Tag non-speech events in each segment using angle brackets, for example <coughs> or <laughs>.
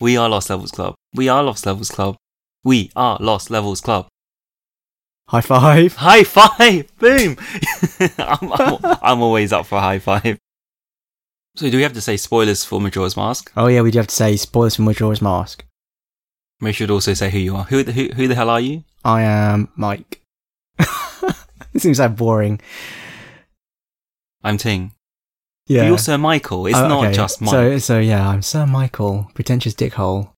We are Lost Levels Club. We are Lost Levels Club. We are Lost Levels Club. High five. <laughs> High five! Boom! <laughs> I'm, I'm, I'm always up for a high five. So, do we have to say spoilers for Majora's Mask? Oh yeah, we do have to say spoilers for Majora's Mask. We should also say who you are. Who, the- who, who the hell are you? I am Mike. <laughs> it seems so boring. I'm Ting. Yeah. You're Sir Michael. It's Oh, not okay. just Mike. So so yeah, I'm Sir Michael, pretentious dickhole,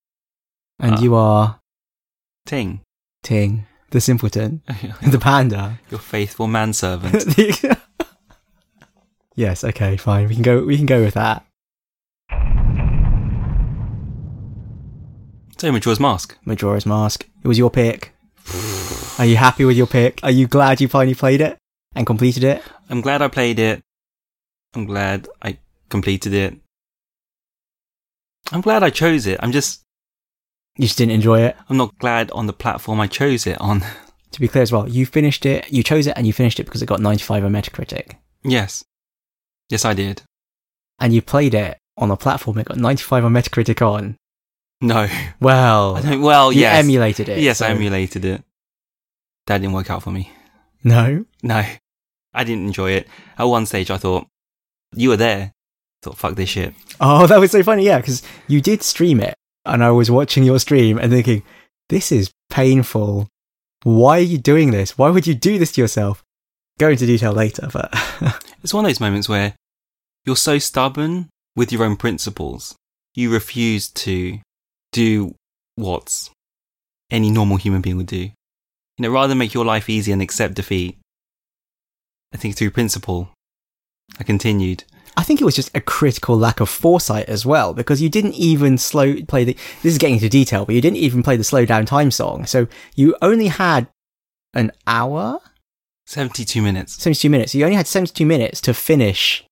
and Ah. you are Ting. Ting, the simpleton, <laughs> the panda. Your faithful manservant. <laughs> yes. Okay. Fine. We can go. We can go with that. so, Majora's Mask. Majora's Mask. It was your pick. Are you happy with your pick? Are you glad you finally played it and completed it? I'm glad I played it. I'm glad I completed it. I'm glad I chose it. I'm just, You just didn't enjoy it. I'm not glad on the platform I chose it on. <laughs> To be clear as well, you finished it. You chose it and you finished it because it got 95 on Metacritic, yes. Yes, I did. and you played it on a platform it got 95 on Metacritic on. No. Well, I don't, well, you yes. emulated it. yes, I emulated it. That didn't work out for me. No. No. I didn't enjoy it. At one stage, I thought, you were there. Thought, fuck this shit. Oh, <laughs> that was so funny. Yeah, because you did stream it, and I was watching your stream and thinking, this is painful. Why are you doing this? Why would you do this to yourself? Go into detail later, but <laughs> It's one of those moments where you're so stubborn with your own principles. You refuse to do what any normal human being would do. You know, rather than make your life easy and accept defeat, I think through principle, I continued. I think it was just a critical lack of foresight as well, because you didn't even slow play the. This is getting into detail, but you didn't even play the slow down time song. So you only had an hour, 72 minutes. 72 minutes. You only had 72 minutes to finish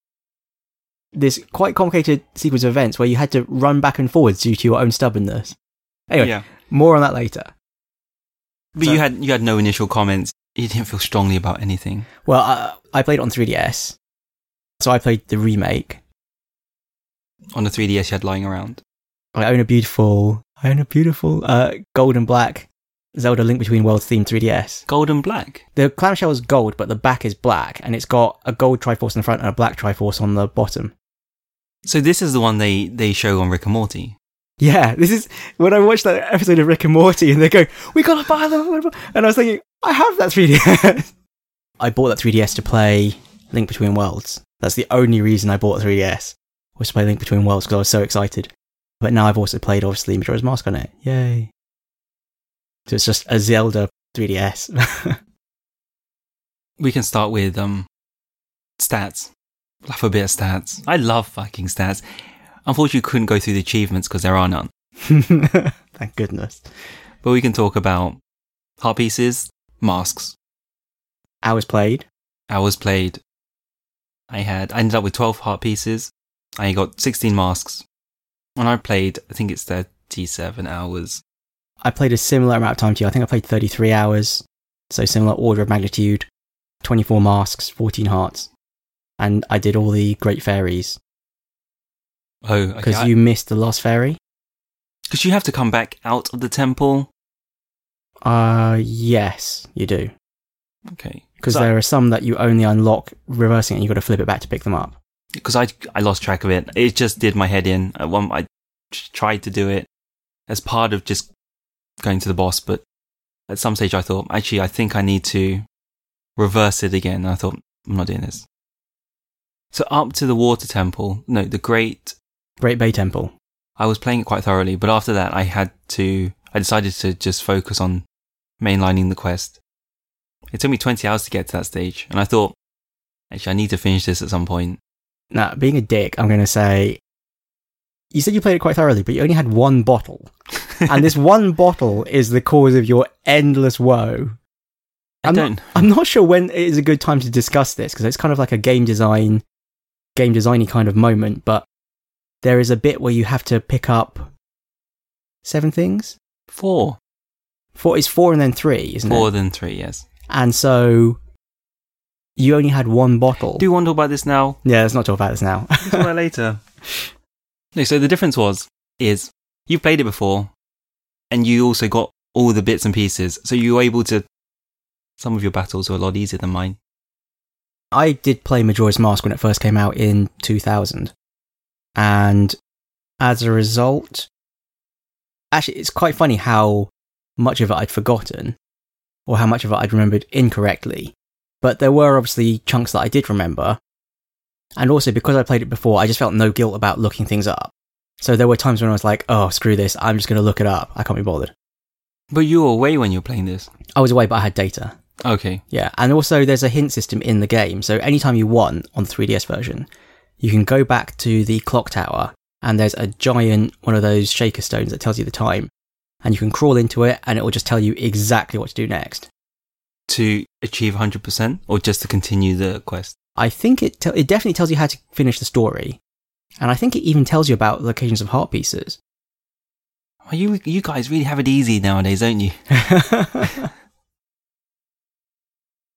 this quite complicated sequence of events where you had to run back and forwards due to your own stubbornness. Anyway, Yeah. more on that later. But So- you had, you had no initial comments. You didn't feel strongly about anything. Well, uh, I played on 3DS, so I played the remake. On the 3DS you had lying around. I own a beautiful, I own a beautiful uh, gold and black Zelda Link Between Worlds themed 3DS. Gold and black. The clamshell is gold, but the back is black, and it's got a gold Triforce in the front and a black Triforce on the bottom. So this is the one they, they show on Rick and Morty. Yeah, this is when I watched that episode of Rick and Morty, and they go, "We gotta buy them," and I was thinking, I have that 3DS. <laughs> I bought that 3DS to play Link Between Worlds. That's the only reason I bought a 3DS was to play Link Between Worlds because I was so excited. But now I've also played obviously Majora's Mask on it. Yay! So it's just a Zelda 3DS. <laughs> We can start with um stats. Love a bit of stats. I love fucking stats. Unfortunately, couldn't go through the achievements because there are none. <laughs> Thank goodness. But we can talk about heart pieces, masks, Hours played. hours played. I had I ended up with twelve heart pieces. I got sixteen masks. When I played, I think it's thirty-seven hours. I played a similar amount of time to you. I think I played 33 hours. So similar order of magnitude. 24 masks, 14 hearts. And I did all the great fairies. Oh, okay. Because you missed the lost fairy. because you have to come back out of the temple. Uh, yes, you do. Okay, Because there are some that you only unlock reversing it and you've got to flip it back to pick them up. because I I lost track of it. It just did my head in. At one, I tried to do it as part of just going to the boss, but at some stage I thought, actually, I think I need to reverse it again. And I thought, I'm not doing this. So up to the water temple, no, the great. Great Bay Temple. I was playing it quite thoroughly, but after that, I had to. I decided to just focus on mainlining the quest. It took me 20 hours to get to that stage, and I thought, actually, I need to finish this at some point. Now, being a dick, I'm going to say, you said you played it quite thoroughly, but you only had one bottle. <laughs> and this one bottle is the cause of your endless woe. I I'm don't. Not, I'm not sure when is a good time to discuss this because it's kind of like a game design, game designy kind of moment. But there is a bit where you have to pick up seven things. Four. Four is four and then three, isn't More it? than three, yes. And so you only had one bottle. Do you want to talk about this now? yeah, let's not talk about this now. Talk about it later. <laughs> No, so the difference was, is you've played it before, and you also got all the bits and pieces, so you were able to. Some of your battles were a lot easier than mine. I did play Majora's Mask when it first came out in 2000. And as a result, actually, it's quite funny how much of it I'd forgotten or how much of it I'd remembered incorrectly. But there were obviously chunks that I did remember. And also, because I played it before, I just felt no guilt about looking things up. So there were times when I was like, oh, screw this, I'm just going to look it up. I can't be bothered. But you were away when you were playing this. I was away, but I had data. Okay. Yeah, and also there's a hint system in the game. So anytime you won on the 3DS version, you can go back to the clock tower and there's a giant one of those shaker stones that tells you the time. And you can crawl into it and it will just tell you exactly what to do next. To achieve 100% or just to continue the quest? I think it te- it definitely tells you how to finish the story. And I think it even tells you about locations of heart pieces. Oh, you, you guys really have it easy nowadays, don't you? <laughs>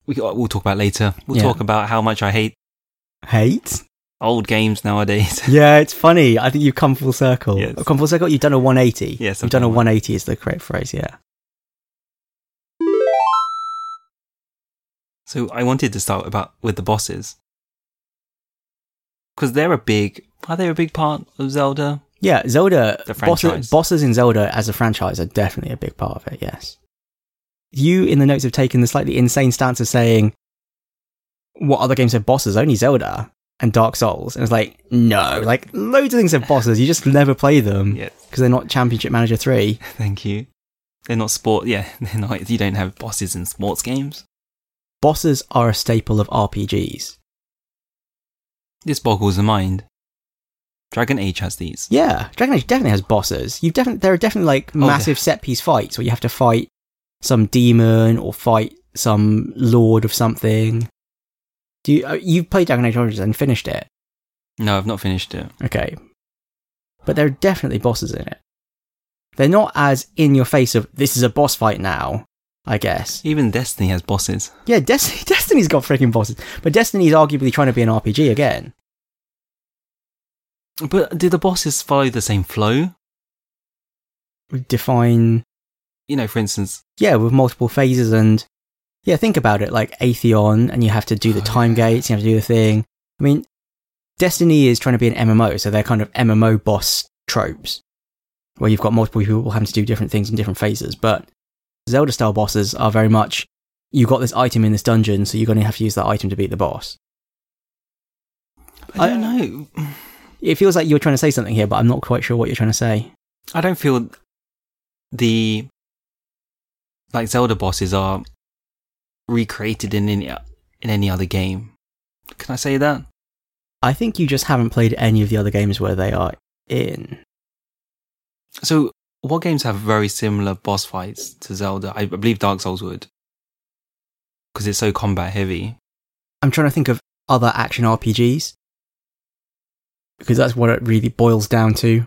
We, we'll talk about later. We'll Yeah. talk about how much I hate Hate? Old games nowadays. <laughs> Yeah, it's funny. I think you've come full circle. Yes. Come full circle. You've done a 180. Yes, you've I've done a 180 is the correct phrase. Yeah. So I wanted to start about with the bosses because they're a big. Are they a big part of Zelda? Yeah, Zelda The bosses, franchise. bosses in Zelda as a franchise are definitely a big part of it. Yes. You in the notes have taken the slightly insane stance of saying, "What other games have bosses? Only Zelda and Dark Souls." And it's like, no, like loads of things have bosses. You just never play them Yes. because they're not Championship Manager Three. <laughs> Thank you. They're not sport. Yeah, <laughs> they're not. You don't have bosses in sports games. Bosses are a staple of RPGs. This boggles the mind. Dragon Age has these. Yeah, Dragon Age definitely has bosses. You definitely there are definitely like Oh, massive set piece fights where you have to fight some demon or fight some lord of something. Do you uh, you've played Dragon Age Origins and finished it? No, I've not finished it. Okay, but there are definitely bosses in it. They're not as in your face of this is a boss fight now. I guess. Even Destiny has bosses. Yeah, <laughs> Destiny, Destiny's got freaking bosses, but Destiny's arguably trying to be an RPG again. But do the bosses follow the same flow? Define You know, for instance, yeah, with multiple phases and yeah, think about it like Atheon, and you have to do the Oh, time gates, you have to do the thing. I mean, Destiny is trying to be an MMO, so they're kind of MMO boss tropes where you've got multiple people having to do different things in different phases. But Zelda style bosses are very much you got this item in this dungeon, so you're going to have to use that item to beat the boss. I don't know. It feels like you're trying to say something here, but I'm not quite sure what you're trying to say. I don't feel the like Zelda bosses are recreated in any in any other game. Can I say that? I think you just haven't played any of the other games where they are in. So, what games have very similar boss fights to Zelda? I believe Dark Souls would, because it's so combat heavy. I'm trying to think of other action RPGs because that's what it really boils down to.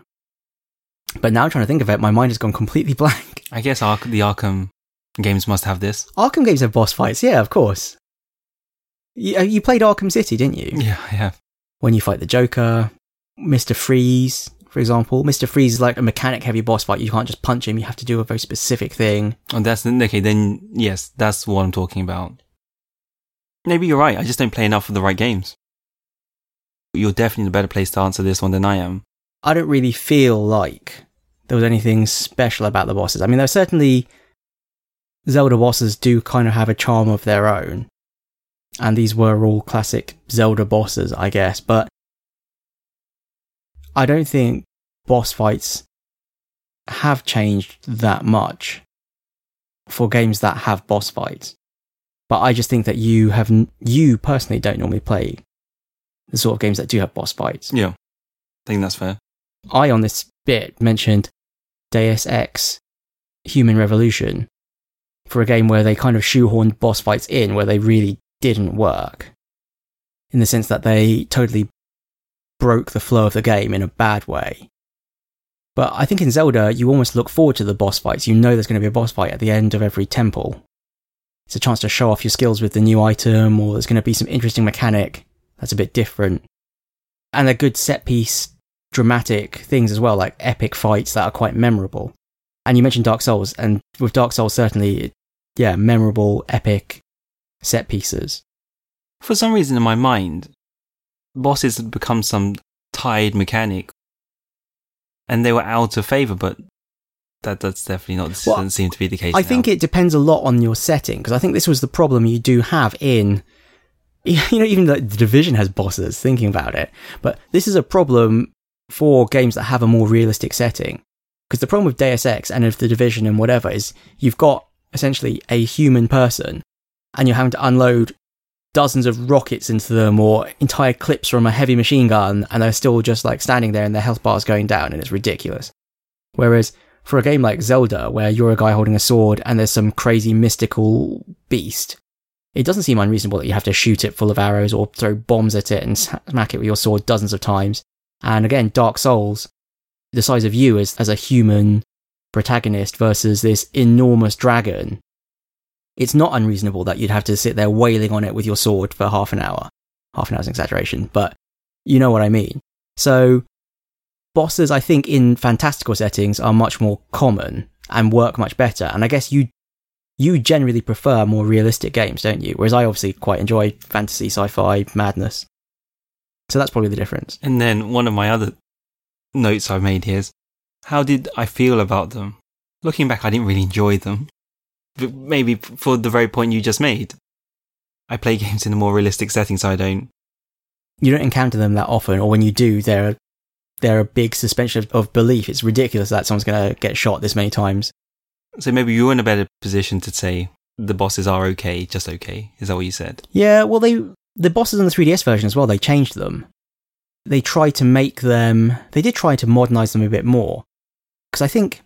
But now I'm trying to think of it, my mind has gone completely <laughs> blank. I guess Ark- the Arkham games must have this. Arkham games have boss fights, yeah, of course. You, uh, you played Arkham City, didn't you? Yeah, I have. When you fight the Joker, Mister Freeze, for example. Mister Freeze is like a mechanic-heavy boss fight. You can't just punch him; you have to do a very specific thing. Oh, that's okay. Then yes, that's what I'm talking about. Maybe you're right. I just don't play enough of the right games. You're definitely in a better place to answer this one than I am. I don't really feel like there was anything special about the bosses. I mean, there's certainly Zelda bosses do kind of have a charm of their own. And these were all classic Zelda bosses, I guess, but I don't think boss fights have changed that much for games that have boss fights. But I just think that you have, you personally don't normally play the sort of games that do have boss fights. Yeah, I think that's fair. I on this bit mentioned Deus Ex Human Revolution for a game where they kind of shoehorned boss fights in where they really didn't work. In the sense that they totally broke the flow of the game in a bad way. But I think in Zelda, you almost look forward to the boss fights. You know there's going to be a boss fight at the end of every temple. It's a chance to show off your skills with the new item, or there's going to be some interesting mechanic that's a bit different. And a good set piece dramatic things as well, like epic fights that are quite memorable. And you mentioned Dark Souls, and with Dark Souls, certainly, yeah, memorable, epic set pieces. For some reason in my mind, bosses had become some tired mechanic and they were out of favor, but that that's definitely not this Well, doesn't seem to be the case. I now. think it depends a lot on your setting because I think this was the problem you do have in <laughs> you know even the, the division has bosses thinking about it but this is a problem for games that have a more realistic setting because the problem with Deus Ex and of the division and whatever is you've got essentially a human person and you're having to unload dozens of rockets into them or entire clips from a heavy machine gun and they're still just like standing there and their health bar's going down and it's ridiculous whereas for a game like Zelda, where you're a guy holding a sword and there's some crazy mystical beast, it doesn't seem unreasonable that you have to shoot it full of arrows or throw bombs at it and smack it with your sword dozens of times. And again, Dark Souls, the size of you as, as a human protagonist versus this enormous dragon, it's not unreasonable that you'd have to sit there wailing on it with your sword for half an hour. Half an hour's an exaggeration, but you know what I mean. So bosses, I think, in fantastical settings are much more common and work much better. And I guess you you generally prefer more realistic games, don't you? Whereas I obviously quite enjoy fantasy, sci-fi, madness. So that's probably the difference. And then one of my other notes I've made here is how did I feel about them? Looking back, I didn't really enjoy them. But maybe for the very point you just made. I play games in a more realistic setting, so I don't. You don't encounter them that often, or when you do, they're they're a big suspension of, of belief. It's ridiculous that someone's going to get shot this many times. So maybe you're in a better position to say the bosses are okay, just okay. Is that what you said? Yeah, well, they the bosses in the 3DS version as well. They changed them. They tried to make them. They did try to modernize them a bit more, because I think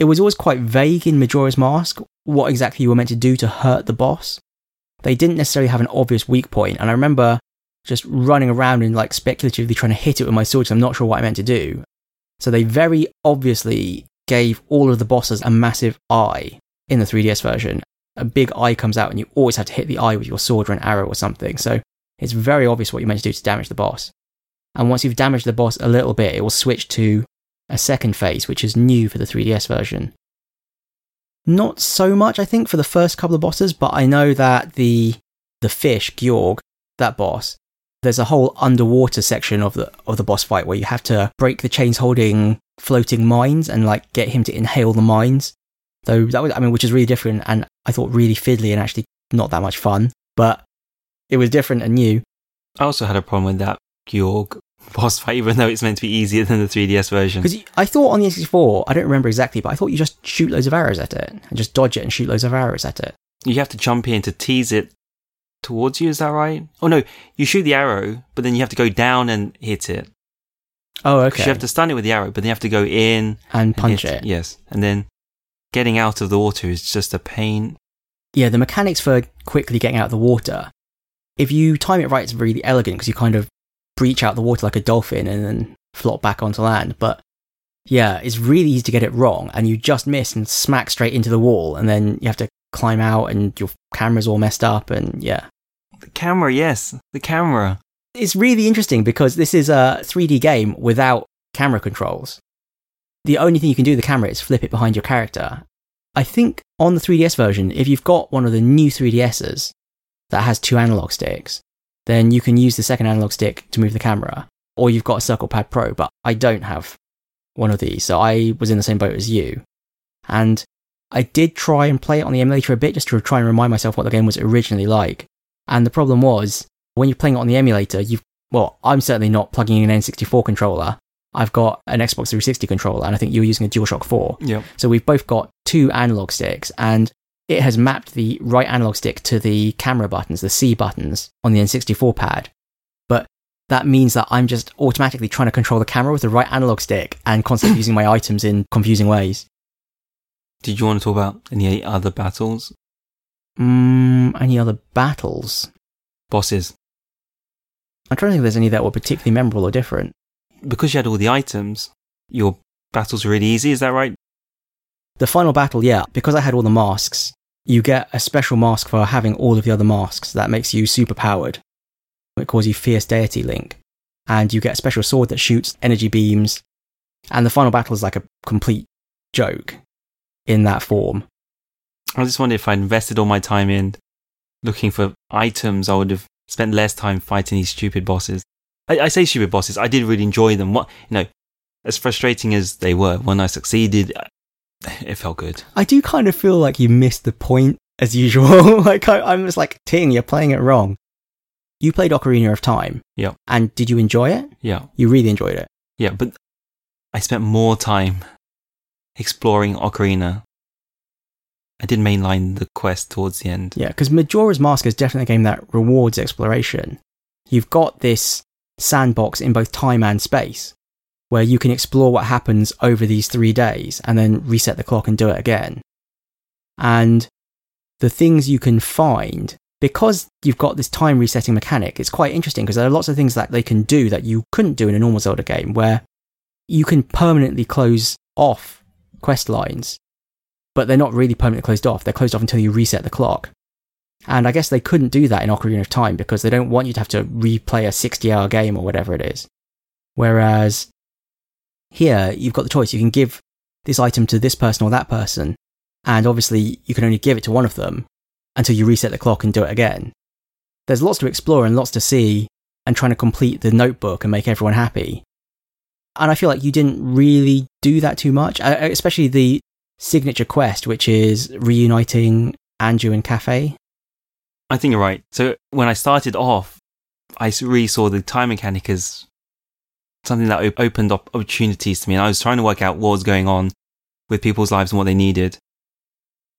it was always quite vague in Majora's Mask what exactly you were meant to do to hurt the boss. They didn't necessarily have an obvious weak point, and I remember just running around and like speculatively trying to hit it with my sword. So I'm not sure what I meant to do. So they very obviously gave all of the bosses a massive eye in the 3DS version. A big eye comes out, and you always have to hit the eye with your sword or an arrow or something. So it's very obvious what you're meant to do to damage the boss. And once you've damaged the boss a little bit, it will switch to a second phase, which is new for the 3DS version. Not so much, I think, for the first couple of bosses, but I know that the the fish, Gyorg, that boss, there's a whole underwater section of the of the boss fight where you have to break the chains holding floating mines and like get him to inhale the mines. Though that was, I mean, which is really different and I thought really fiddly and actually not that much fun, but it was different and new. I also had a problem with that Gyorg boss fight, even though it's meant to be easier than the 3DS version. Because I thought on the N64, I don't remember exactly, but I thought you just shoot loads of arrows at it and just dodge it and shoot loads of arrows at it. You have to jump in to tease it towards you, is that right? Oh no, you shoot the arrow, but then you have to go down and hit it. Oh, okay. You have to stun it with the arrow, but then you have to go in and and punch hit it. Yes, and then getting out of the water is just a pain. Yeah, the mechanics for quickly getting out of the water, if you time it right, it's really elegant because you kind of breach out the water like a dolphin and then flop back onto land. But yeah, it's really easy to get it wrong and you just miss and smack straight into the wall and then you have to climb out and your camera's all messed up and yeah. The camera, yes, the camera. It's really interesting because this is a 3D game without camera controls. The only thing you can do with the camera is flip it behind your character. I think on the 3DS version, if you've got one of the new 3DSs that has two analog sticks, then you can use the second analog stick to move the camera. Or you've got a Circle Pad Pro, but I don't have one of these, so I was in the same boat as you. And I did try and play it on the emulator a bit just to try and remind myself what the game was originally like. And the problem was, when you're playing it on the emulator, you've, well, I'm certainly not plugging in an N64 controller. I've got an Xbox 360 controller, and I think you're using a DualShock 4. Yep. So we've both got two analog sticks, and it has mapped the right analog stick to the camera buttons, the C buttons on the N64 pad. But that means that I'm just automatically trying to control the camera with the right analog stick and constantly <coughs> using my items in confusing ways. Did you want to talk about any other battles? Mm, any other battles? Bosses. I'm trying to think if there's any that were particularly memorable or different. Because you had all the items, your battles were really easy, is that right? The final battle, yeah, because I had all the masks, you get a special mask for having all of the other masks that makes you super powered. It calls you Fierce Deity Link. and you get a special sword that shoots energy beams, and the final battle is like a complete joke in that form. I just wonder if I invested all my time in looking for items, I would have spent less time fighting these stupid bosses. I, I say stupid bosses. I did really enjoy them. What you know, as frustrating as they were, when I succeeded, <laughs> it felt good. I do kind of feel like you missed the point as usual. <laughs> like I, I'm just like, Ting, you're playing it wrong. You played Ocarina of Time. Yeah. And did you enjoy it? Yeah, You really enjoyed it. yeah, but I spent more time exploring Ocarina. I did mainline the quest towards the end. Yeah, because Majora's Mask is definitely a game that rewards exploration. You've got this sandbox in both time and space where you can explore what happens over these three days and then reset the clock and do it again. And the things you can find, because you've got this time resetting mechanic, it's quite interesting because there are lots of things that they can do that you couldn't do in a normal Zelda game where you can permanently close off quest lines but they're not really permanently closed off. They're closed off until you reset the clock. And I guess they couldn't do that in Ocarina of Time because they don't want you to have to replay a 60 hour game or whatever it is. Whereas here, you've got the choice. You can give this item to this person or that person. And obviously, you can only give it to one of them until you reset the clock and do it again. There's lots to explore and lots to see and trying to complete the notebook and make everyone happy. And I feel like you didn't really do that too much, uh, especially the signature quest, which is reuniting Anju and Kafei. I think you're right. So when I started off, I really saw the time mechanic as something that op- opened up opportunities to me, and I was trying to work out what was going on with people's lives and what they needed.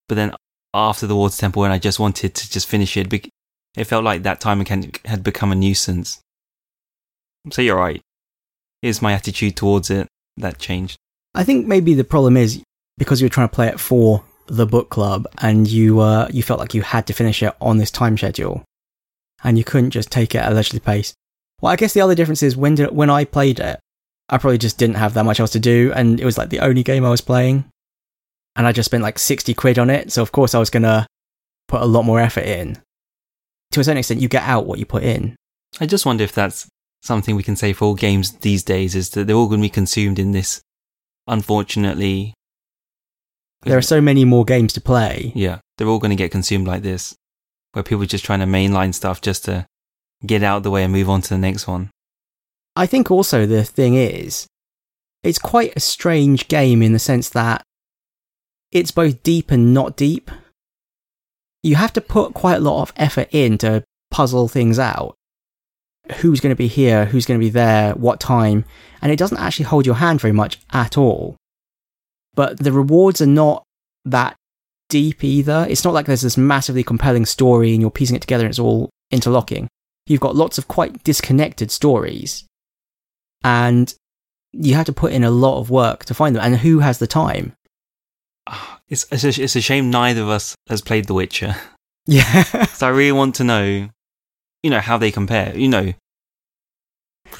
But then after the Water Temple, when I just wanted to just finish it, it felt like that time had become a nuisance. So you're right. It's my attitude towards it that changed. I think maybe the problem is because you were trying to play it for the book club and you uh, you felt like you had to finish it on this time schedule and you couldn't just take it at a leisurely pace. Well, I guess the other difference is when did when I played it, I probably just didn't have that much else to do and it was like the only game I was playing and I just spent like 60 quid on it. So of course I was going to put a lot more effort in. To a certain extent, you get out what you put in. I just wonder if that's something we can say for all games these days is that they're all going to be consumed in this, unfortunately. There are so many more games to play. Yeah, they're all going to get consumed like this, where people are just trying to mainline stuff just to get out of the way and move on to the next one. I think also the thing is, it's quite a strange game in the sense that it's both deep and not deep. You have to put quite a lot of effort in to puzzle things out. Who's going to be here? Who's going to be there? What time? And it doesn't actually hold your hand very much at all. But the rewards are not that deep either. It's not like there's this massively compelling story and you're piecing it together and it's all interlocking. You've got lots of quite disconnected stories. And you have to put in a lot of work to find them. And who has the time? Ah, It's, it's, a, it's a shame neither of us has played The Witcher. <laughs> Yeah. <laughs> So I really want to know, you know, how they compare. You know,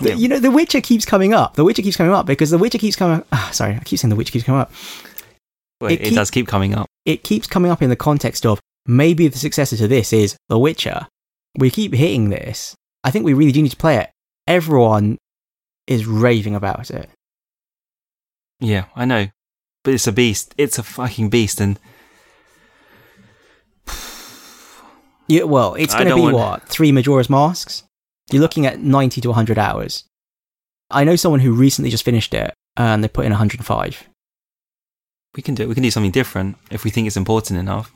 The- You know, The Witcher keeps coming up. The Witcher keeps coming up because The Witcher keeps coming. Ah, sorry, I keep saying The Witcher keeps coming up. Wait, it it, keep- does keep coming up. It keeps coming up in the context of maybe the successor to this is The Witcher. We keep hitting this. I think we really do need to play it. Everyone is raving about it. Yeah, I know, but it's a beast. It's a fucking beast, and <sighs> Yeah, well, it's going to be want- what three Majora's Masks. You're looking at ninety to hundred hours. I know someone who recently just finished it and they put in 105. we can do it. we can do something different if we think it's important enough.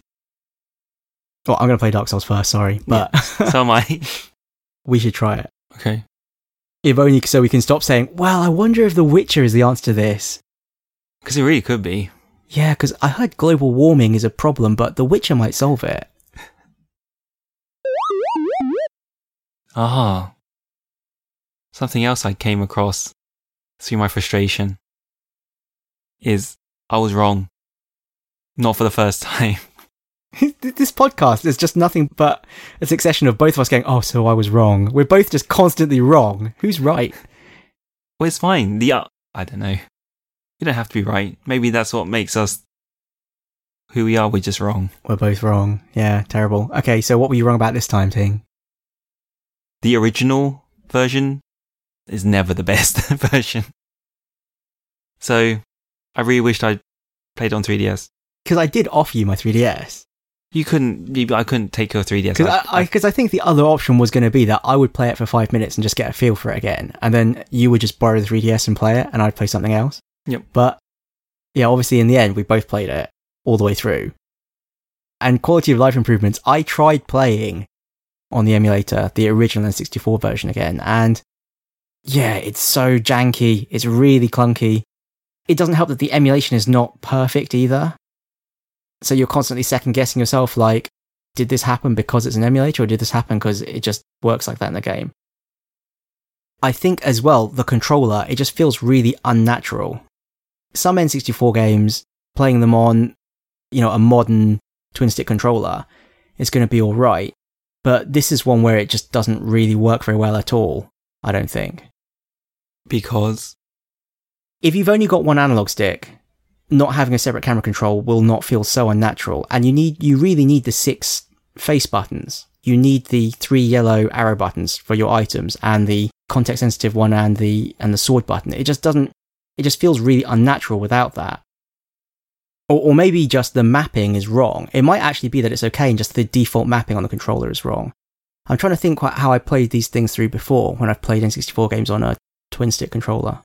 Well, I'm going to play Dark Souls first. Sorry, but <laughs> So am I. <laughs> we should try it. okay. If only so we can stop saying, "Well, I wonder if The Witcher is the answer to this." Because it really could be. Yeah, because I heard global warming is a problem, but The Witcher might solve it. Ah. Something else I came across through my frustration is I was wrong. Not for the first <laughs> time. <laughs> this podcast is just nothing but a succession of both of us going, "Oh, so I was wrong." We're both just constantly wrong. Who's right? Well, it's fine. The uh, I don't know. You don't have to be right. Maybe that's what makes us who we are. We're just wrong. We're both wrong. Yeah, terrible. Okay, so what were you wrong about this time, Ting? The original version is never the best <laughs> version. So I really wished I played on 3DS. Because I did offer you my 3DS. You couldn't. You, I couldn't take your 3DS. Because I, I, I think the other option was going to be that I would play it for five minutes and just get a feel for it again, and then you would just borrow the 3DS and play it, and I'd play something else. Yep. But yeah, obviously in the end we both played it all the way through. And quality of life improvements, I tried playing on the emulator the original N64 version again, and yeah, it's so janky. It's really clunky. It doesn't help that the emulation is not perfect either. So you're constantly second guessing yourself like, did this happen because it's an emulator or did this happen because it just works like that in the game? I think as well, the controller, it just feels really unnatural. Some N64 games, playing them on, you know, a modern twin stick controller is going to be alright. But this is one where it just doesn't really work very well at all, I don't think. because if you've only got one analog stick, not having a separate camera control will not feel so unnatural. And you need, you really need the six face buttons. You need the three yellow arrow buttons for your items and the context sensitive one and the, and the sword button. It just doesn't, it just feels really unnatural without that. Or, or maybe just the mapping is wrong. It might actually be that it's okay and just the default mapping on the controller is wrong. I'm trying to think how I played these things through before when I've played N64 games on a twin stick controller.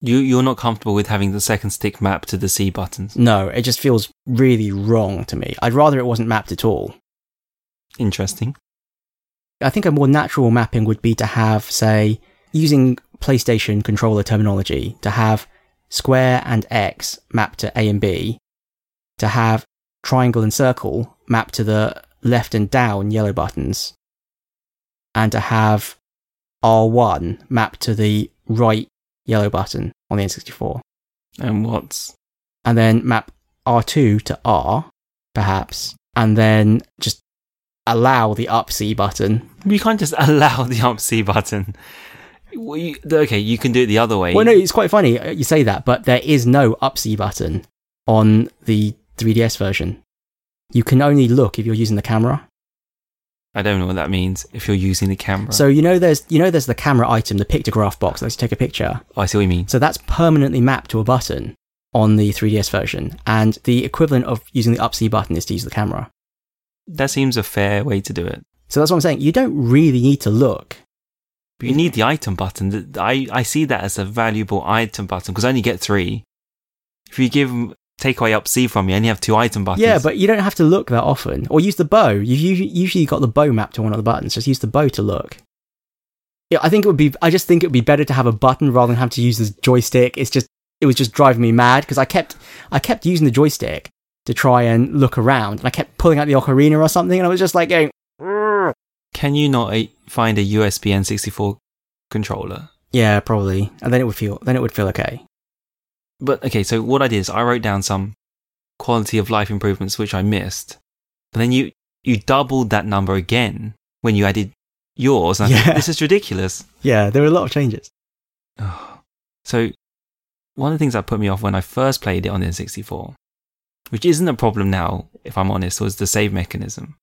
You you're not comfortable with having the second stick map to the C buttons. No, it just feels really wrong to me. I'd rather it wasn't mapped at all. Interesting. I think a more natural mapping would be to have, say, using PlayStation controller terminology, to have square and X mapped to A and B, to have triangle and circle mapped to the left and down yellow buttons, and to have R1 mapped to the right yellow button on the N64. And what's and then map R2 to R, perhaps, and then just allow the up C button. you can't just <laughs> allow the up C button. Well, you- okay, you can do it the other way. Well, no, it's quite funny uh, you say that, but there is no up C button on the 3DS version. You can only look if you're using the camera. I don't know what that means. If you're using the camera, So you know there's you know there's the camera item, the pictograph box that lets you take a picture. Oh, I see what you mean. So that's permanently mapped to a button on the 3DS version, and the equivalent of using the up C button is to use the camera. That seems a fair way to do it. So that's what I'm saying. You don't really need to look. But you need the item button. I, I see that as a valuable item button because I only get three. If you give take away up C from you, I only have two item buttons. Yeah, but you don't have to look that often. Or use the bow. You've usually, usually got the bow mapped to one of the buttons. Just use the bow to look. Yeah, I think it would be. I just think it would be better to have a button rather than have to use the joystick. It's just it was just driving me mad because I kept I kept using the joystick to try and look around, and I kept pulling out the ocarina or something, and I was just like going, Can you not uh, find a USB N64 controller? yeah, probably, and then it would feel then it would feel okay. But okay, so what I did is I wrote down some quality of life improvements which I missed. But then you you doubled that number again when you added yours. And I thought, Yeah. this is ridiculous. Yeah, there were a lot of changes. Oh. So one of the things that put me off when I first played it on the N64, which isn't a problem now, if I'm honest, was the save mechanism.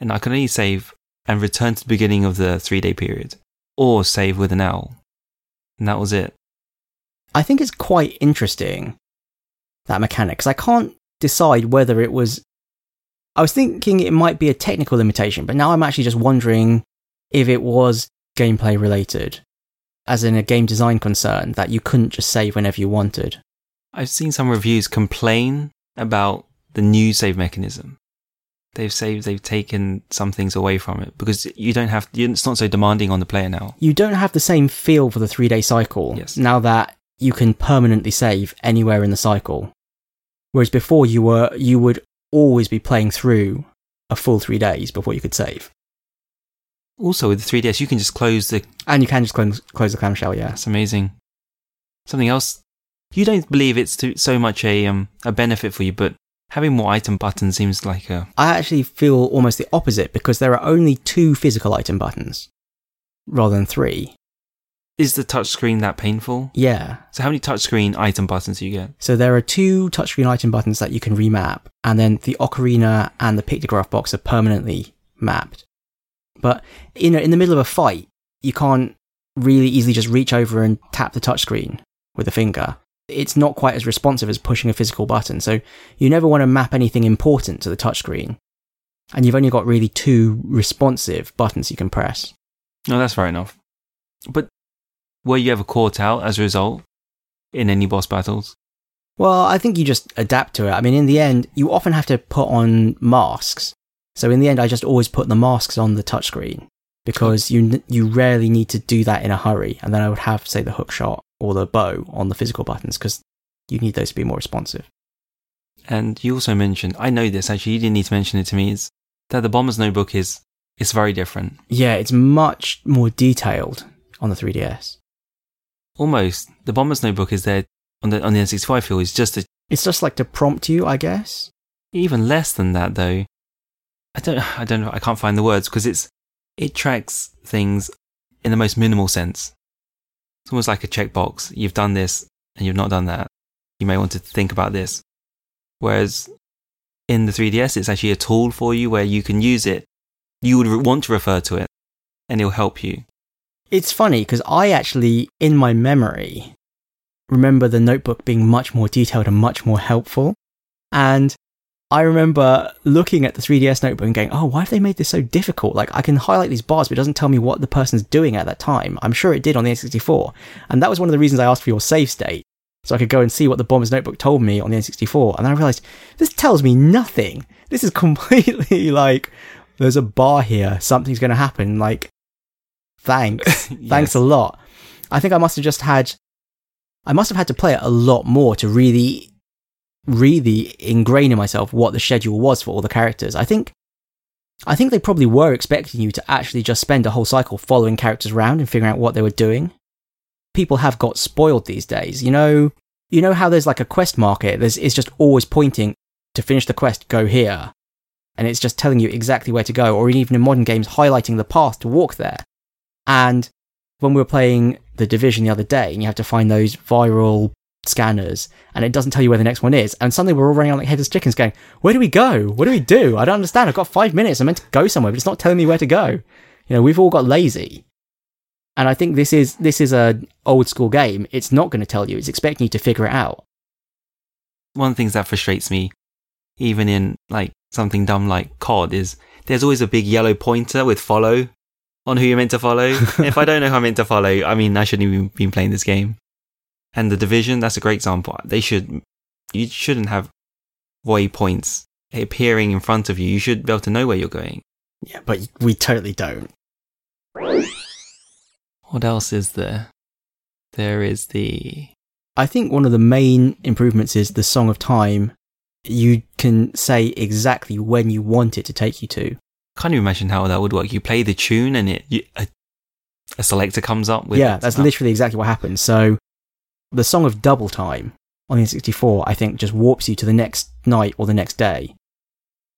And I could only save and return to the beginning of the three day period, or save with an L. And that was it. I think it's quite interesting that mechanic because I can't decide whether it was. I was thinking it might be a technical limitation, but now I'm actually just wondering if it was gameplay related, as in a game design concern that you couldn't just save whenever you wanted. I've seen some reviews complain about the new save mechanism. They've saved, they've taken some things away from it because you don't have, it's not so demanding on the player now. You don't have the same feel for the three day cycle Yes. now that you can permanently save anywhere in the cycle. Whereas before you were you would always be playing through a full three days before you could save. Also with the 3DS, you can just close the, And you can just close, close the clamshell, yeah. that's amazing. Something else, you don't believe it's too, so much a, um, a benefit for you, but having more item buttons seems like a, I actually feel almost the opposite because there are only two physical item buttons rather than three. Is the touchscreen that painful? Yeah. So how many touchscreen item buttons do you get? So there are two touchscreen item buttons that you can remap, and then the ocarina and the pictograph box are permanently mapped. But you know, in the middle of a fight, you can't really easily just reach over and tap the touchscreen with a finger. It's not quite as responsive as pushing a physical button. So you never want to map anything important to the touchscreen. And you've only got really two responsive buttons you can press. No, that's fair enough. But were you ever caught out as a result in any boss battles? Well, I think you just adapt to it. I mean, in the end, you often have to put on masks. So in the end, I just always put the masks on the touchscreen because you you rarely need to do that in a hurry. And then I would have, say, the hook shot or the bow on the physical buttons because you need those to be more responsive. And you also mentioned, I know this actually, you didn't need to mention it to me, is that the Bomber's Notebook is it's very different. Yeah, it's much more detailed on the 3DS. Almost. The Bomber's Notebook is there on the on the N65 feel is just a, It's just like to prompt you, I guess. even less than that though. I don't <sighs> I don't know I can't find the words because it's it tracks things in the most minimal sense. It's almost like a checkbox. You've done this and you've not done that. You may want to think about this. Whereas in the 3DS, it's actually a tool for you where you can use it. You would want to refer to it and it'll help you. It's funny because I actually, in my memory, remember the notebook being much more detailed and much more helpful. And I remember looking at the 3DS notebook and going, oh, why have they made this so difficult? Like, I can highlight these bars, but it doesn't tell me what the person's doing at that time. I'm sure it did on the N64. And that was one of the reasons I asked for your save state. So I could go and see what the Bomber's Notebook told me on the N64. And then I realized, this tells me nothing. This is <laughs> completely like, there's a bar here. Something's going to happen. Like, thanks. Yes. <laughs> Thanks a lot. I think I must have just had, I must have had to play it a lot more to really, really ingrain in myself what the schedule was for all the characters. I think, I think they probably were expecting you to actually just spend a whole cycle following characters around and figuring out what they were doing. People have got spoiled these days. You know, you know how there's like a quest market. There's, it's just always pointing to finish the quest, go here. And it's just telling you exactly where to go, or even in modern games, highlighting the path to walk there. And when we were playing The Division the other day, and you have to find those viral scanners, and it doesn't tell you where the next one is, and suddenly we're all running around like headless chickens going, Where do we go? What do we do? I don't understand. I've got five minutes. I'm meant to go somewhere, but it's not telling me where to go. You know, we've all got lazy. And I think this is this is a old school game. It's not going to tell you. It's expecting you to figure it out. One of the things that frustrates me, even in like something dumb like COD, is there's always a big yellow pointer with follow on who you're meant to follow. <laughs> if I don't know who I'm meant to follow, I mean, I shouldn't even been playing this game. And the division, that's a great example. They should, you shouldn't have waypoints appearing in front of you. You should be able to know where you're going. Yeah, but we totally don't. What else is there? There is the I think one of the main improvements is the Song of Time. You can say exactly when you want it to take you to. Can't even imagine how that would work. You play the tune and it you, a, a selector comes up with yeah, that's literally exactly what happens. So, the Song of Double Time on the N64, I think, just warps you to the next night or the next day.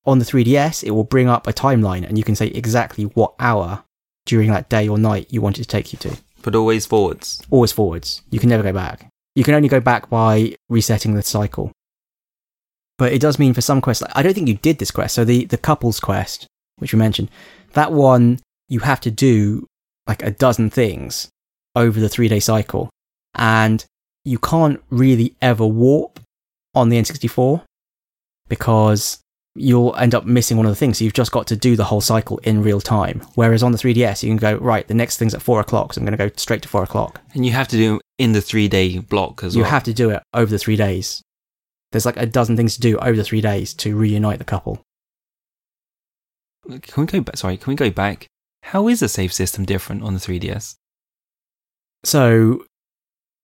On the 3DS, it will bring up a timeline and you can say exactly what hour during that day or night you want it to take you to. but always forwards. Always forwards. You can never go back. You can only go back by resetting the cycle. But it does mean for some quests, like, I don't think you did this quest. So the, the couples quest, which we mentioned, that one you have to do like a dozen things over the three day cycle. And you can't really ever warp on the N64 because you'll end up missing one of the things. So you've just got to do the whole cycle in real time. Whereas on the 3DS, you can go, right, the next thing's at four o'clock. So I'm going to go straight to four o'clock. And you have to do in the three day block as You well. have to do it over the three days. There's like a dozen things to do over the three days to reunite the couple. Can we go back? Sorry, can we go back? How is the save system different on the 3DS? So,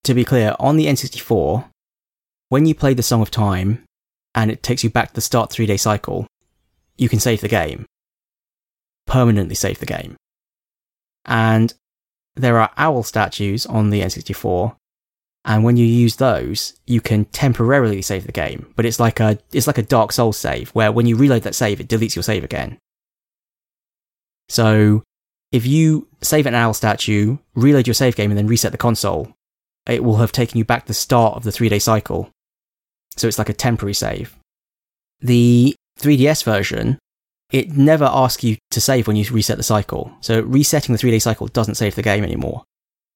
to be clear, on the N64, when you play the Song of Time and it takes you back to the start three day cycle, you can save the game. Permanently save the game. And there are owl statues on the N64, and when you use those, you can temporarily save the game. But it's like a it's like a Dark Souls save, where when you reload that save, it deletes your save again. So if you save an owl statue, reload your save game, and then reset the console, it will have taken you back to the start of the three day cycle. So it's like a temporary save. The 3DS version, it never asks you to save when you reset the cycle. So resetting the three day cycle doesn't save the game anymore.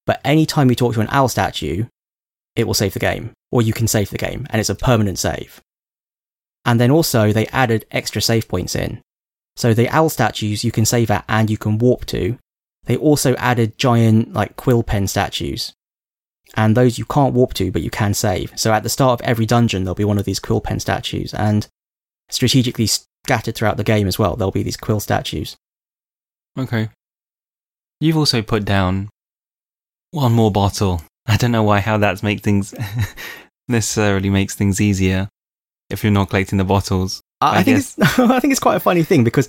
but anytime you talk to an owl statue, it will save the game, or you can save the game, and it's a permanent save. And then also, they added extra save points in. So the owl statues you can save at and you can warp to. They also added giant, like, quill pen statues. And those you can't warp to, but you can save. So at the start of every dungeon, there'll be one of these quill pen statues, and strategically scattered throughout the game as well, there'll be these quill statues. Okay. You've also put down one more bottle. I don't know why how that makes things <laughs> necessarily makes things easier if you're not collecting the bottles. I, I think guess- it's <laughs> I think it's quite a funny thing because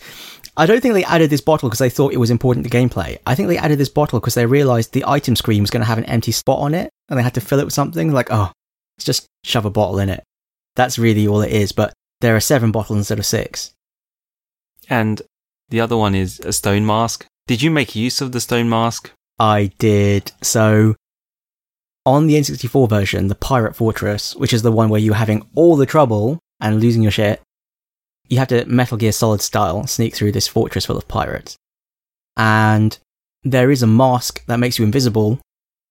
I don't think they added this bottle because they thought it was important to gameplay. I think they added this bottle because they realized the item screen was going to have an empty spot on it, and they had to fill it with something. Like, oh, let's just shove a bottle in it. That's really all it is. But there are seven bottles instead of six. And the other one is a stone mask. Did you make use of the stone mask? I did so. On the N64 version, the Pirate Fortress, which is the one where you're having all the trouble and losing your shit, you have to Metal Gear Solid style sneak through this fortress full of pirates. And there is a mask that makes you invisible,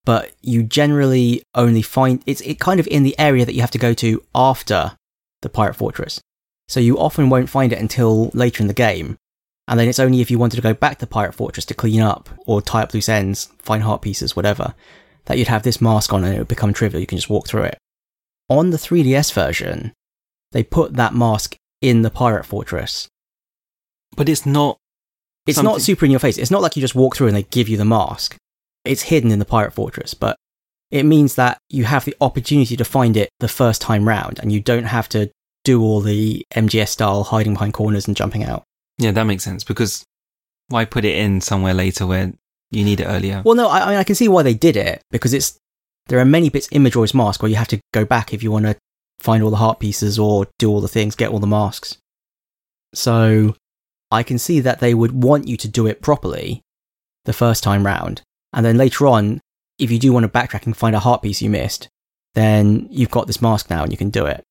but you generally only find it's it kind of in the area that you have to go to after the Pirate Fortress. So you often won't find it until later in the game. And then it's only if you wanted to go back to Pirate Fortress to clean up or tie up loose ends, find heart pieces, whatever, that you'd have this mask on and it would become trivial. You can just walk through it. On the 3DS version, they put that mask in the Pirate Fortress. But it's not. It's Something- not super in your face. It's not like you just walk through and they give you the mask. It's hidden in the Pirate Fortress, but it means that you have the opportunity to find it the first time round and you don't have to do all the MGS style hiding behind corners and jumping out. Yeah, that makes sense because why put it in somewhere later where you need it earlier? Well, no, I, I mean, I can see why they did it because it's there are many bits in Majora's Mask where you have to go back if you want to find all the heart pieces or do all the things, get all the masks. So I can see that they would want you to do it properly the first time round, and then later on, if you do want to backtrack and find a heart piece you missed, then you've got this mask now and you can do it.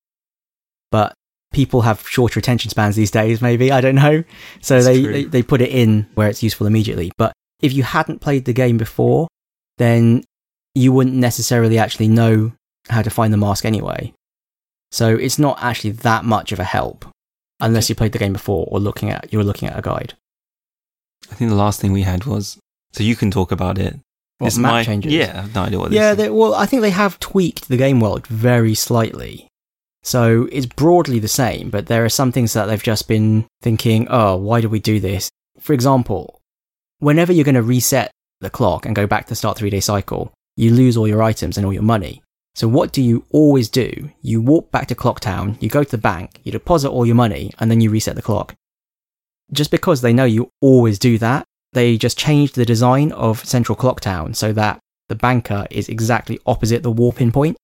But people have shorter attention spans these days, maybe I don't know. So they, they they put it in where it's useful immediately. But if you hadn't played the game before, then you wouldn't necessarily actually know how to find the mask anyway. So it's not actually that much of a help unless you played the game before or looking at you were looking at a guide. I think the last thing we had was so you can talk about it. What, It's map my- changes? Yeah, I have no idea what this Yeah, they, well, I think they have tweaked the game world very slightly. So it's broadly the same, but there are some things that they've just been thinking, oh, why do we do this? For example, whenever you're going to reset the clock and go back to start three day cycle, you lose all your items and all your money. So what do you always do? You walk back to Clocktown, you go to the bank, you deposit all your money, and then you reset the clock. Just because they know you always do that, they just changed the design of Central Clocktown so that the banker is exactly opposite the warp in point.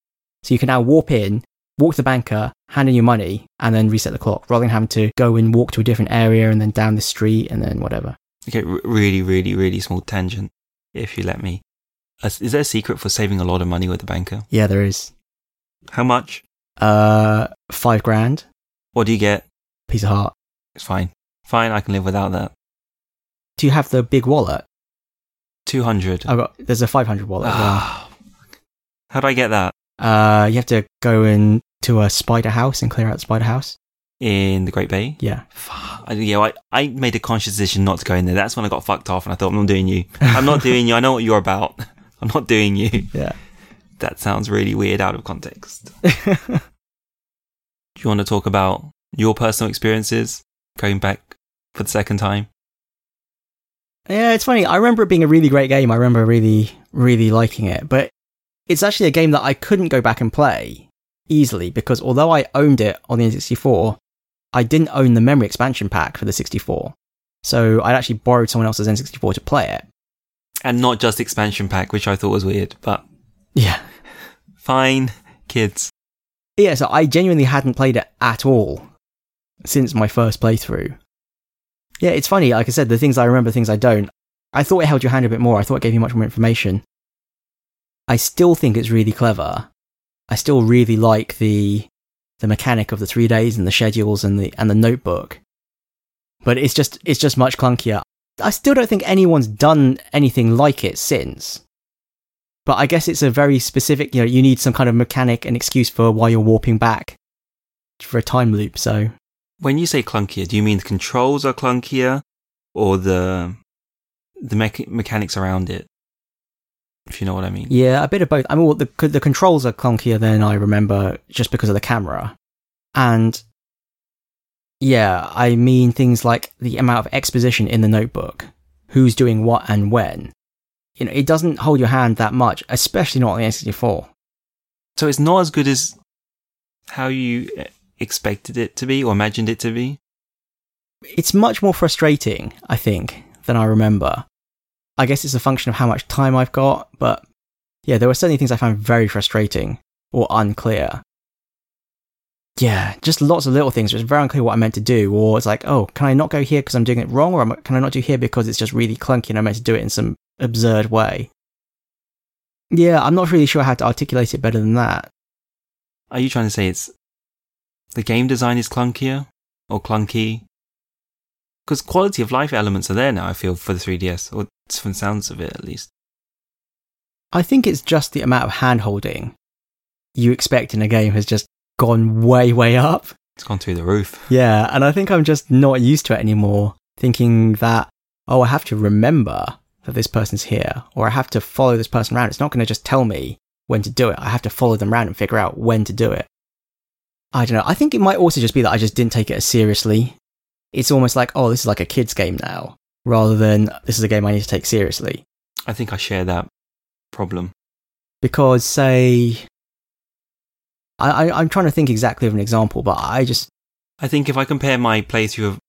So you can now warp in, walk to the banker, hand in your money, and then reset the clock rather than having to go and walk to a different area and then down the street and then whatever. Okay, really, really, really small tangent, if you let me. Is there a secret for saving a lot of money with the banker? Yeah, there is. How much? Uh, five grand, What do you get? piece of heart. It's fine. Fine, I can live without that. Do you have the big wallet? 200. I've got, there's a 500 wallet as well. Ah. <sighs> How do I get that? Uh, you have to go into a spider house and clear out the spider house. In the Great Bay? Yeah. Fuck. I, yeah, I, I made a conscious decision not to go in there. That's when I got fucked off and I thought, I'm not doing you. I'm not <laughs> doing you. I know what you're about. I'm not doing you. <laughs> Yeah. That sounds really weird out of context. <laughs> Do you want to talk about your personal experiences going back for the second time? Yeah, it's funny. I remember it being a really great game. I remember really, really liking it. But it's actually a game that I couldn't go back and play easily because although I owned it on the N64, I didn't own the memory expansion pack for the 64. So I'd actually borrowed someone else's N64 to play it. And not just expansion pack, which I thought was weird, but Yeah. fine, kids. Yeah, so I genuinely hadn't played it at all since my first playthrough. Yeah, it's funny. Like I said, the things I remember, things I don't. I thought it held your hand a bit more. I thought it gave you much more information. I still think it's really clever. I still really like the the mechanic of the three days and the schedules and the and the notebook. But it's just it's just much clunkier. I still don't think anyone's done anything like it since. But I guess it's a very specific, you know, you need some kind of mechanic and excuse for why you're warping back for a time loop. So When you say clunkier, do you mean the controls are clunkier or the the mecha- mechanics around it? If you know what I mean. Yeah, a bit of both. I mean, well, the the controls are clunkier than I remember just because of the camera, and yeah, I mean things like the amount of exposition in the notebook, who's doing what and when. You know, it doesn't hold your hand that much, especially not on the N64. So it's not as good as how you eh, expected it to be or imagined it to be. It's much more frustrating, I think, than I remember. I guess it's a function of how much time I've got, but yeah, there were certainly things I found very frustrating or unclear. Yeah, just lots of little things. It's very unclear what I meant to do, or it's like, oh, can I not go here because I'm doing it wrong, or can I not do here because it's just really clunky and I meant to do it in some absurd way? Yeah, I'm not really sure how to articulate it better than that. Are you trying to say it's the game design is clunkier or clunky? Because quality of life elements are there now, I feel, for the 3DS, or from the sounds of it at least. I think it's just the amount of hand holding you expect in a game has just gone way, way up. It's gone through the roof. Yeah, and I think I'm just not used to it anymore, thinking that, oh, I have to remember that this person's here, or I have to follow this person around. It's not going to just tell me when to do it. I have to follow them around and figure out when to do it. I don't know. I think it might also just be that I just didn't take it as seriously. It's almost like, oh, this is like a kid's game now, rather than this is a game I need to take seriously. I think I share that problem. Because, say, I, I, I'm trying to think exactly of an example, but I just I think if I compare my playthrough of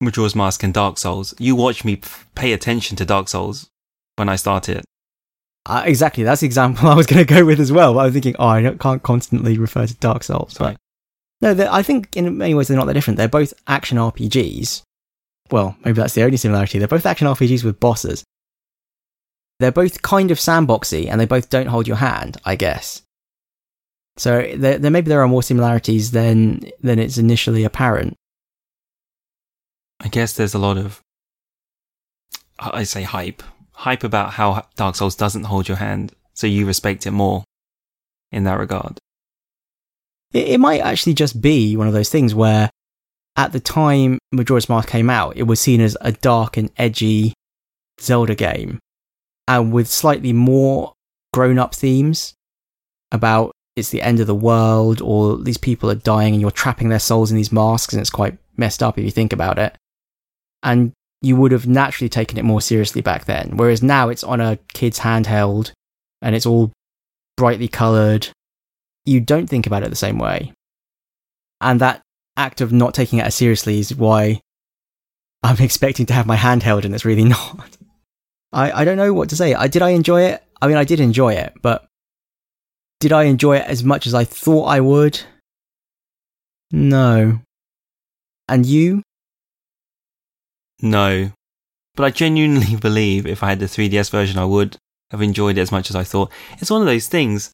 Majora's Mask and Dark Souls, you watch me pay attention to Dark Souls when I start it. Uh, exactly, that's the example <laughs> I was going to go with as well. But I was thinking, oh, I can't constantly refer to Dark Souls. Sorry. But no, I think in many ways they're not that different. They're both action RPGs. Well, maybe that's the only similarity. They're both action RPGs with bosses. They're both kind of sandboxy, and they both don't hold your hand, I guess. So there, there maybe there are more similarities than than it's initially apparent. I guess there's a lot of, I say hype, hype about how Dark Souls doesn't hold your hand, so you respect it more in that regard. It, it might actually just be one of those things where, at the time Majora's Mask came out, it was seen as a dark and edgy Zelda game, and with slightly more grown-up themes about it's the end of the world, or these people are dying, and you're trapping their souls in these masks, and it's quite messed up if you think about it. And you would have naturally taken it more seriously back then, whereas now it's on a kid's handheld, and it's all brightly coloured, you don't think about it the same way. And that act of not taking it as seriously is why I'm <laughs> expecting to have my handheld and it's really not. I, I don't know what to say. I did I enjoy it? I mean I did enjoy it, but did I enjoy it as much as I thought I would? No. And you? No. But I genuinely <laughs> believe if I had the 3DS version, I would have enjoyed it as much as I thought. It's one of those things.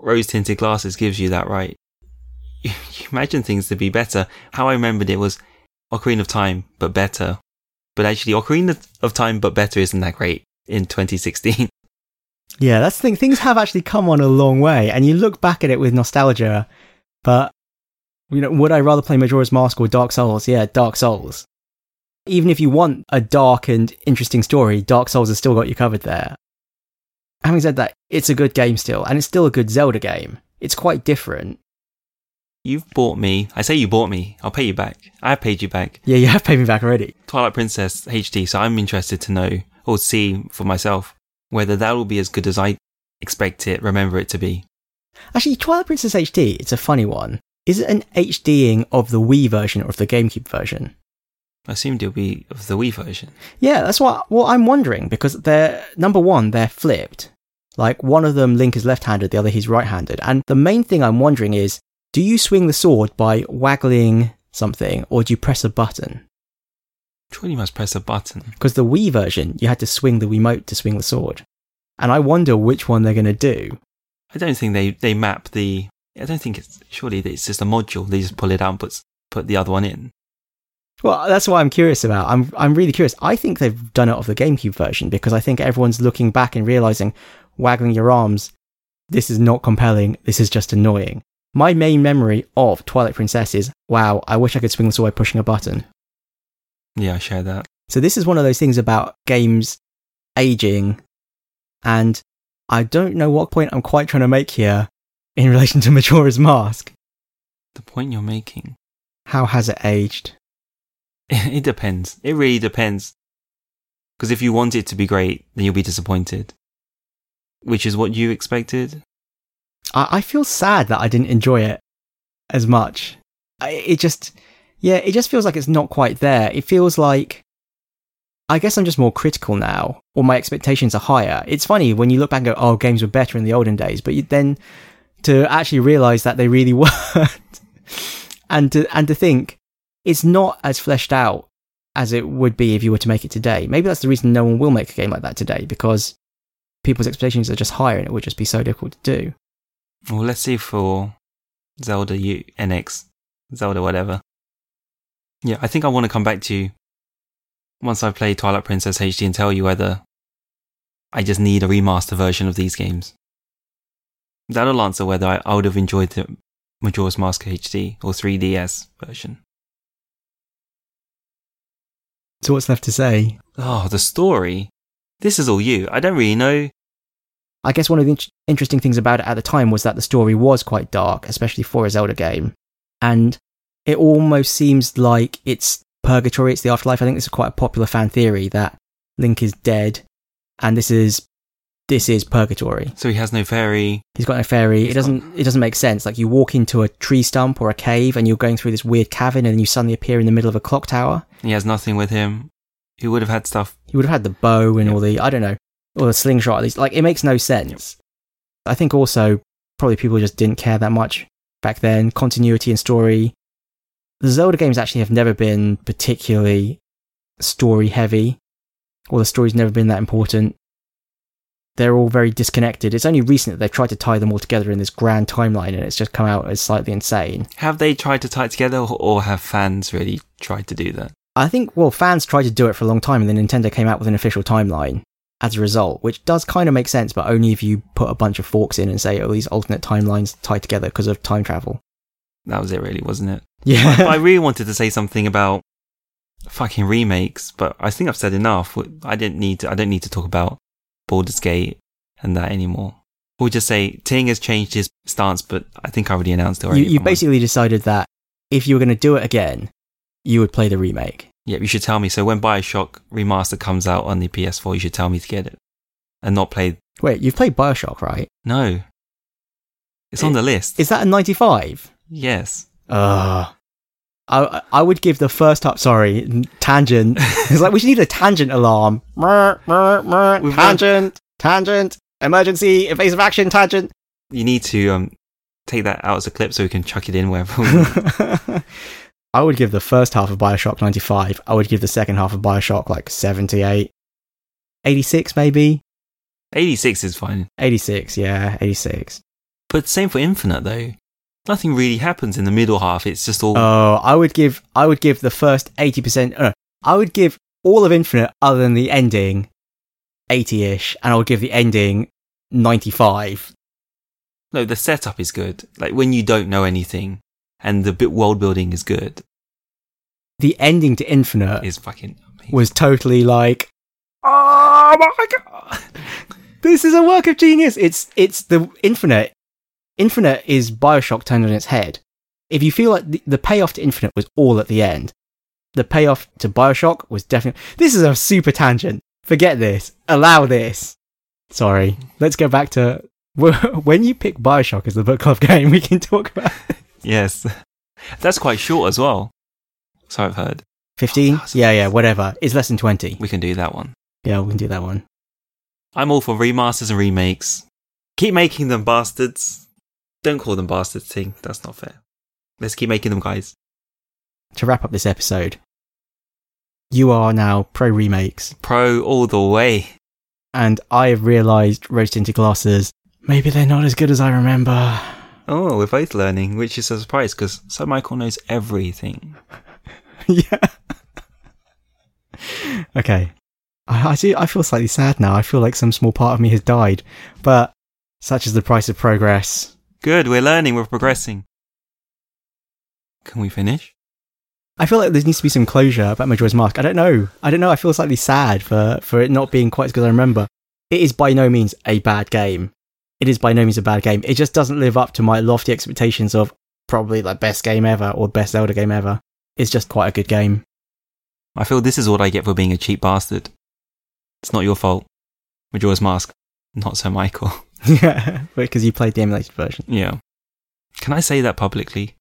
Rose tinted glasses gives you that right. <laughs> You, imagine things to be better. How I remembered it was Ocarina of Time, but better. But actually, Ocarina of Time, but better isn't that great in 2016. <laughs> Yeah, that's the thing. Things have actually come on a long way, and you look back at it with nostalgia. But you know, would I rather play Majora's Mask or Dark Souls? Yeah, Dark Souls. Even if you want a dark and interesting story, Dark Souls has still got you covered there. Having said that, it's a good game still, and it's still a good Zelda game. It's quite different. You've bought me. I say you bought me. I'll pay you back. I have paid you back. Yeah, you have paid me back already. Twilight Princess HD, so I'm interested to know or see for myself whether that will be as good as I expect it, remember it to be. Actually, Twilight Princess HD, it's a funny one. Is it an HDing of the Wii version or of the GameCube version? I assumed it'll be of the Wii version. Yeah, that's what what I'm wondering because they're number one, they're flipped. Like one of them, Link is left-handed, the other he's right-handed. And the main thing I'm wondering is, do you swing the sword by waggling something, or do you press a button? Surely you must press a button. Because the Wii version, you had to swing the Wiimote to swing the sword. And I wonder which one they're going to do. I don't think they, they map the. I don't think it's. Surely it's just a module. They just pull it out and puts, put the other one in. Well, that's what I'm curious about. I'm I'm really curious. I think they've done it off the GameCube version because I think everyone's looking back and realizing, waggling your arms. This is not compelling. This is just annoying. My main memory of Twilight Princess is, wow, I wish I could swing the sword by pushing a button. Yeah, I share that. So this is one of those things about games aging, and I don't know what point I'm quite trying to make here in <laughs> relation to Majora's Mask. The point you're making. How has it aged? <laughs> It depends. It really depends. Because if you want it to be great, then you'll be disappointed. Which is what you expected. I, I feel sad that I didn't enjoy it as much. I, it just, yeah, it just feels like it's not quite there. It feels like, I guess I'm just more critical now, or my expectations are higher. It's funny when you look back and go, oh, games were better in the olden days, but you, then to actually realize that they really <laughs> weren't, and to and to think it's not as fleshed out as it would be if you were to make it today. Maybe that's the reason no one will make a game like that today because people's expectations are just higher and it would just be so difficult to do. Well, let's see for Zelda U NX, Zelda whatever. Yeah, I think I want to come back to you once I've played Twilight Princess HD and tell you whether I just need a remaster version of these games. That'll answer whether I, I would have enjoyed the Majora's Mask HD or 3DS version. So what's left to say? Oh, the story. This is all you. I don't really know. I guess one of the in- interesting things about it at the time was that the story was quite dark, especially for a Zelda game. And it almost seems like it's purgatory, it's the afterlife. I think this is quite a popular fan theory that Link is dead and this is this is purgatory. So he has no fairy. He's got no fairy. He's it doesn't it doesn't make sense. Like you walk into a tree stump or a cave and you're going through this weird cavern and then you suddenly appear in the middle of a clock tower. He has nothing with him. He would have had stuff. He would have had the bow and all the I don't know, or the slingshot. At least, like it makes no sense. I think also probably people just didn't care that much back then. Continuity and story. The Zelda games actually have never been particularly story heavy, or the story's never been that important. They're all very disconnected. It's only recent that they've tried to tie them all together in this grand timeline, and it's just come out as slightly insane. Have they tried to tie it together, or- or have fans really tried to do that? I think, well, fans tried to do it for a long time, and then Nintendo came out with an official timeline as a result, which does kind of make sense, but only if you put a bunch of forks in and say, oh, these alternate timelines tie together because of time travel. That was it, really, wasn't it? Yeah. I <laughs> really wanted to say something about fucking remakes, but I think I've said enough. I didn't need to. I don't need to talk about Baldur's Gate and that anymore. We'll just say Ting has changed his stance, but I think I already announced it already. you, you basically decided that if you were going to do it again, you would play the remake. yeah, you should tell me. So when Bioshock Remaster comes out on the PS4, you should tell me to get it and not play. Wait, you've played Bioshock, right? No, it's on the list. Is that a 95? yes. Ugh. I, I would give the first half, sorry, tangent. <laughs> it's like we should need a tangent alarm. Tangent, tangent, emergency, evasive action, tangent. You need to um take that out as a clip so we can chuck it in wherever. we <laughs> I would give the first half of Bioshock 95. I would give the second half of Bioshock like 78. 86 maybe? 86 is fine. 86, yeah, 86. But same for Infinite though. Nothing really happens in the middle half. It's just all. Oh, I would give I would give the first 80%, uh, I would give all of Infinite other than the ending 80ish and I would give the ending 95. no, the setup is good. Like when you don't know anything, and the bit world building is good. The ending to Infinite Is fucking amazing. was totally like oh my god. <laughs> This is a work of genius. It's it's the Infinite Infinite is BioShock turned on its head. If you feel like the, the payoff to Infinite was all at the end, the payoff to BioShock was definitely. This is a super tangent. Forget this. Allow this. Sorry. Let's go back to <laughs> when you pick BioShock as the book club <laughs> game. We can talk about It. Yes, that's quite short as well. So I've heard. fifteen. Oh, Yeah, yeah, whatever. It's less than twenty. We can do that one. Yeah, we can do that one. I'm all for remasters and remakes. Keep making them, bastards. Don't call them bastards, Ting. That's not fair. Let's keep making them, guys. To wrap up this episode, you are now pro remakes. Pro all the way. and I have realised Roast into Glasses, maybe they're not as good as I remember. Oh, we're both learning, which is a surprise because Sir Michael knows everything. <laughs> yeah. okay. I, I do. I feel slightly sad now. I feel like some small part of me has died, but such is the price of progress. Good, we're learning, we're progressing. Can we finish? I feel like there needs to be some closure about Majora's Mask. I don't know. I don't know. I feel slightly sad for, for it not being quite as good as I remember. It is by no means a bad game. It is by no means a bad game. It just doesn't live up to my lofty expectations of probably the best game ever or best Zelda game ever. It's just quite a good game. I feel this is what I get for being a cheap bastard. It's not your fault. Majora's Mask. Not so Michael. <laughs> <laughs> Yeah, because you played the emulated version. yeah. Can I say that publicly?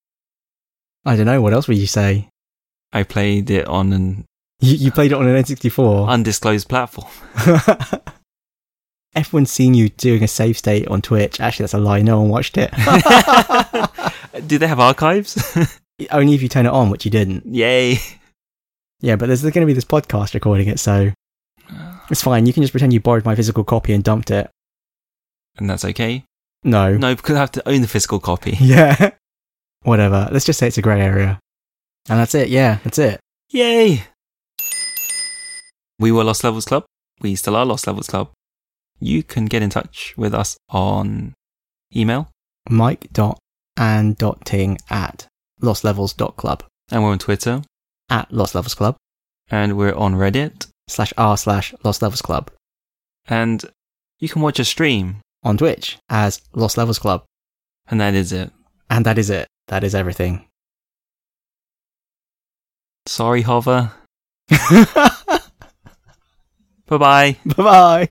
I don't know. What else would you say? I played it on an You, you played it on an N64. undisclosed platform. <laughs> <laughs> Everyone's seen you doing a save state on Twitch. Actually, that's a lie. No one watched it. Do they have archives? Only if you turn it on, which you didn't. Yay. Yeah, but there's going to be this podcast recording it, so <sighs> it's fine. You can just pretend you borrowed my physical copy and dumped it. And that's okay? No. No, because I have to own the physical copy. <laughs> Yeah. Whatever. Let's just say it's a grey area. And that's it. Yeah, that's it. Yay! We were Lost Levels Club. We still are Lost Levels Club. You can get in touch with us on email, Mike.and.ting at lostlevels.club and we're on Twitter, at Lost Levels Club and we're on Reddit, slash r slash Lost Levels Club and you can watch a stream, on Twitch as Lost Levels Club. and that is it. And that is it. That is everything. Sorry, Hover. <laughs> Bye Bye bye. bye.